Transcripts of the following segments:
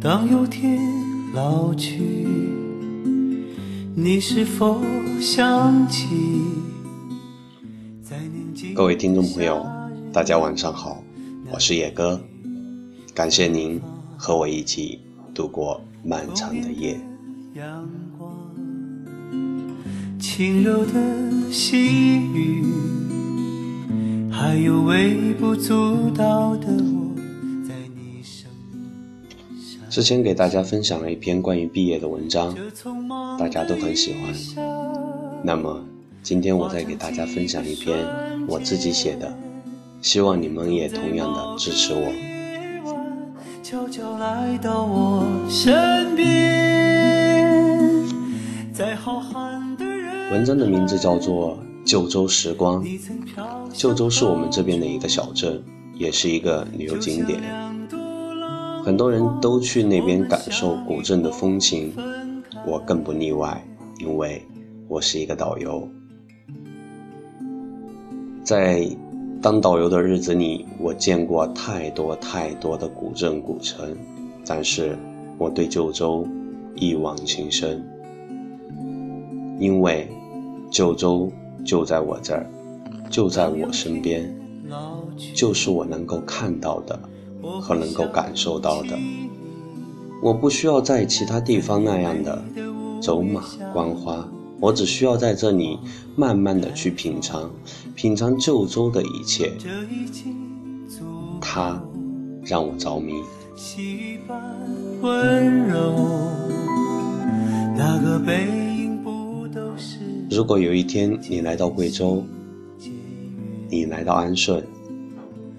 当有天老去，你是否想起？各位听众朋友，大家晚上好，我是野哥，感谢您和我一起度过漫长的夜。轻柔的细雨，还有微不足道的之前给大家分享了一篇关于毕业的文章，大家都很喜欢。那么今天我再给大家分享一篇我自己写的，希望你们也同样的支持我。悄悄来到我身边，在浩瀚文章的名字叫做《旧州时光》。旧州是我们这边的一个小镇，也是一个旅游景点，很多人都去那边感受古镇的风情，我更不例外，因为我是一个导游。在当导游的日子里，我见过太多太多的古镇古城，但是我对旧州一往情深，因为。九州就在我这儿，就在我身边，就是我能够看到的和能够感受到的。我不需要在其他地方那样的走马观花，我只需要在这里慢慢的去品尝，品尝旧州的一切。它让我着迷。如果有一天你来到贵州，你来到安顺，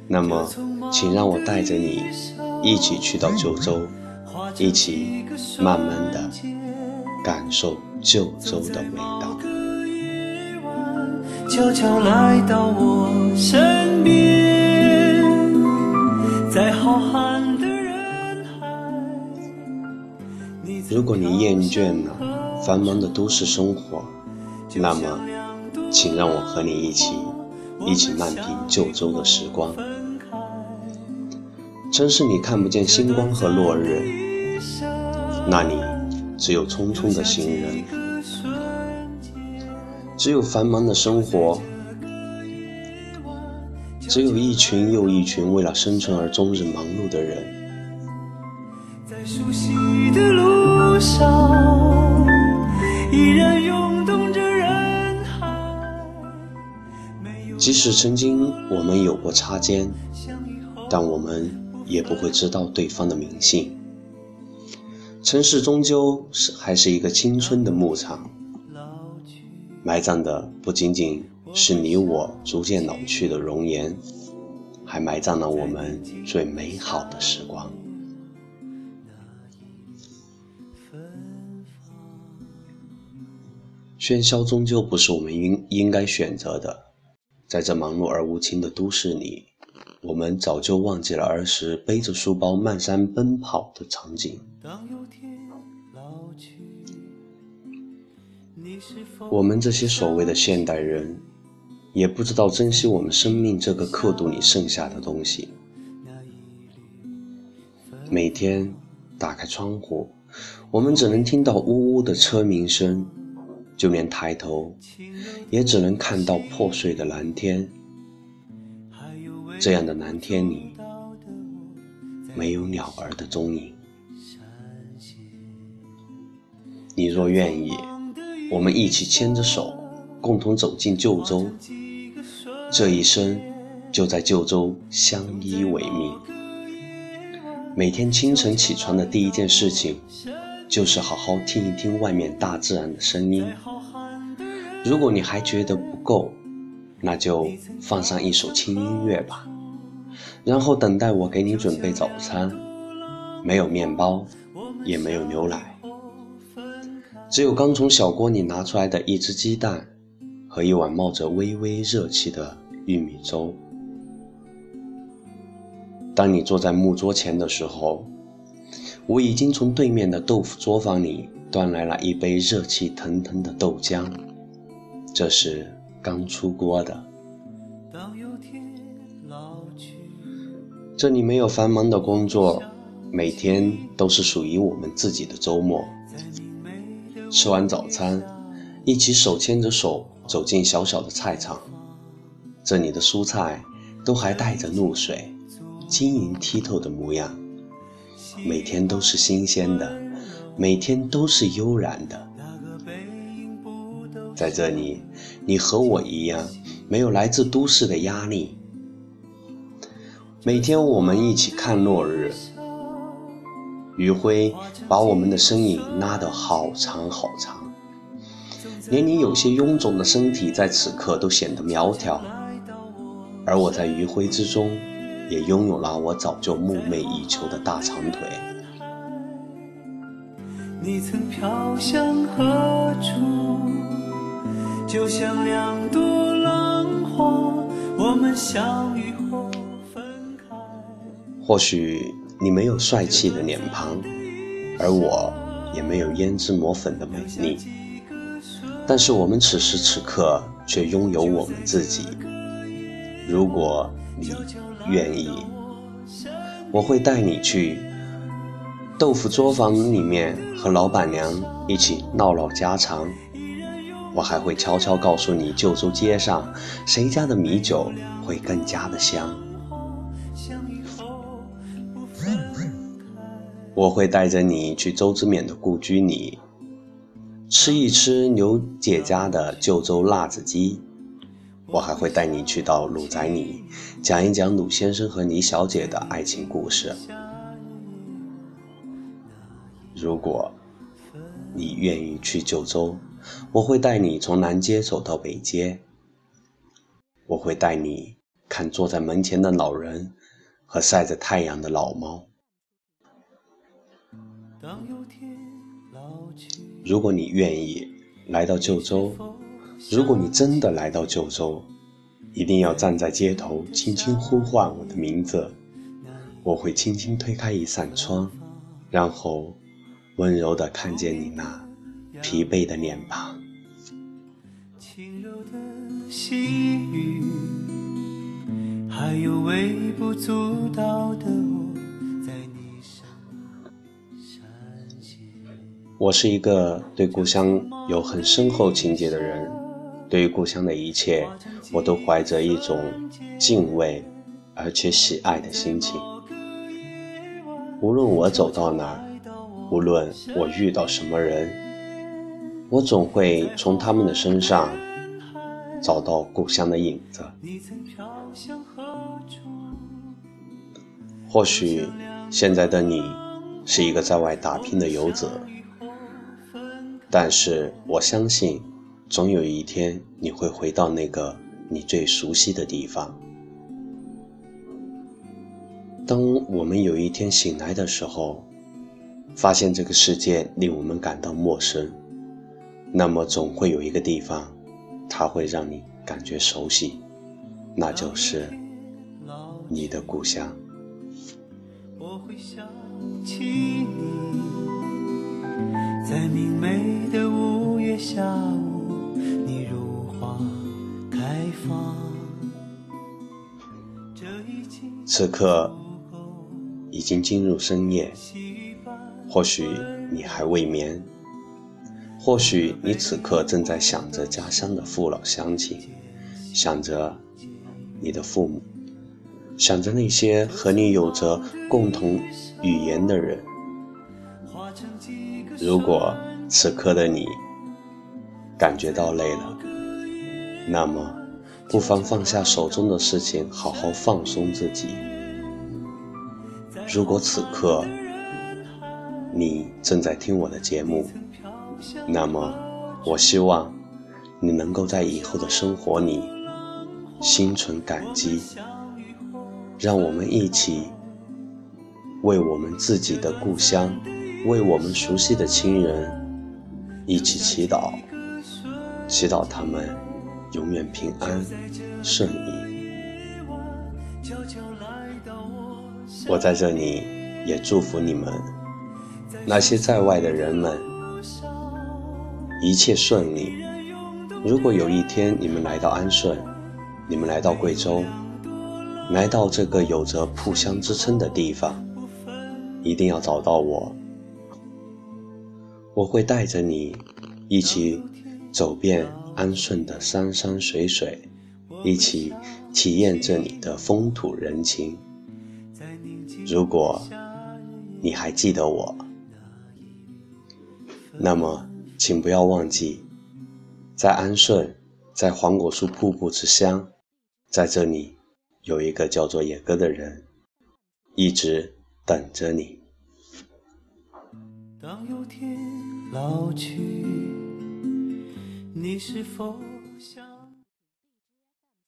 那么，请让我带着你一起去到九州，一起慢慢的感受九州的味道。悄悄来到我身边，在浩瀚的人海。如果你厌倦了繁忙的都市生活，那么，请让我和你一起，一起慢品九州的时光。城市里看不见星光和落日，那里只有匆匆的行人，只有繁忙的生活，只有一群又一群为了生存而终日忙碌的人。在熟悉的路上，依然有。即使曾经我们有过擦肩，但我们也不会知道对方的名姓。城市终究是还是一个青春的牧场，埋葬的不仅仅是你我逐渐老去的容颜，还埋葬了我们最美好的时光。喧嚣终究不是我们应应该选择的。在这忙碌而无情的都市里，我们早就忘记了儿时背着书包漫山奔跑的场景。我们这些所谓的现代人，也不知道珍惜我们生命这个刻度里剩下的东西。每天打开窗户，我们只能听到呜呜的车鸣声。就连抬头，也只能看到破碎的蓝天。这样的蓝天里，没有鸟儿的踪影。你若愿意，我们一起牵着手，共同走进旧州。这一生，就在旧州相依为命。每天清晨起床的第一件事情。就是好好听一听外面大自然的声音。如果你还觉得不够，那就放上一首轻音乐吧，然后等待我给你准备早餐。没有面包，也没有牛奶，只有刚从小锅里拿出来的一只鸡蛋和一碗冒着微微热气的玉米粥。当你坐在木桌前的时候。我已经从对面的豆腐作坊里端来了一杯热气腾腾的豆浆，这是刚出锅的。这里没有繁忙的工作，每天都是属于我们自己的周末。吃完早餐，一起手牵着手走进小小的菜场，这里的蔬菜都还带着露水，晶莹剔透的模样。每天都是新鲜的，每天都是悠然的。在这里，你和我一样，没有来自都市的压力。每天我们一起看落日，余晖把我们的身影拉得好长好长，连你有些臃肿的身体在此刻都显得苗条，而我在余晖之中，也拥有了我早就梦寐以求的大长腿。你曾飘向何处？就像两朵浪花，我们相遇后。或许你没有帅气的脸庞，而我也没有胭脂抹粉的美丽，但是我们此时此刻却拥有我们自己。如果你愿意，我会带你去豆腐作坊里面和老板娘一起唠唠家常。我还会悄悄告诉你，旧州街上谁家的米酒会更加的香。我会带着你去周之勉的故居里，吃一吃牛姐家的旧州辣子鸡。我还会带你去到鲁宅里，讲一讲鲁先生和倪小姐的爱情故事。如果你愿意去九州，我会带你从南街走到北街。我会带你看坐在门前的老人和晒着太阳的老猫。如果你愿意来到旧州，如果你真的来到旧州，一定要站在街头，轻轻呼唤我的名字。我会轻轻推开一扇窗，然后温柔地看见你那疲惫的脸庞。轻柔的细雨，还有微不足道的我。我是一个对故乡有很深厚情结的人，对于故乡的一切，我都怀着一种敬畏而且喜爱的心情。无论我走到哪儿，无论我遇到什么人，我总会从他们的身上找到故乡的影子。或许现在的你是一个在外打拼的游子。但是我相信，总有一天你会回到那个你最熟悉的地方。当我们有一天醒来的时候，发现这个世界令我们感到陌生，那么总会有一个地方，它会让你感觉熟悉，那就是你的故乡。我会想起你。在明媚的五月下午，你如花开放。此刻已经进入深夜，或许你还未眠，或许你此刻正在想着家乡的父老乡亲，想着你的父母，想着那些和你有着共同语言的人。如果此刻的你感觉到累了，那么不妨放下手中的事情，好好放松自己。如果此刻你正在听我的节目，那么我希望你能够在以后的生活里心存感激，让我们一起为我们自己的故乡。为我们熟悉的亲人一起祈祷，祈祷他们永远平安顺利。我在这里也祝福你们，那些在外的人们一切顺利。如果有一天你们来到安顺，你们来到贵州，来到这个有着“故乡”之称的地方。一定要找到我。我会带着你一起走遍安顺的山山水水，一起体验这里的风土人情。如果你还记得我，那么请不要忘记，在安顺，在黄果树瀑布之乡，在这里有一个叫做野哥的人，一直等着你。当有天老去，你是否想？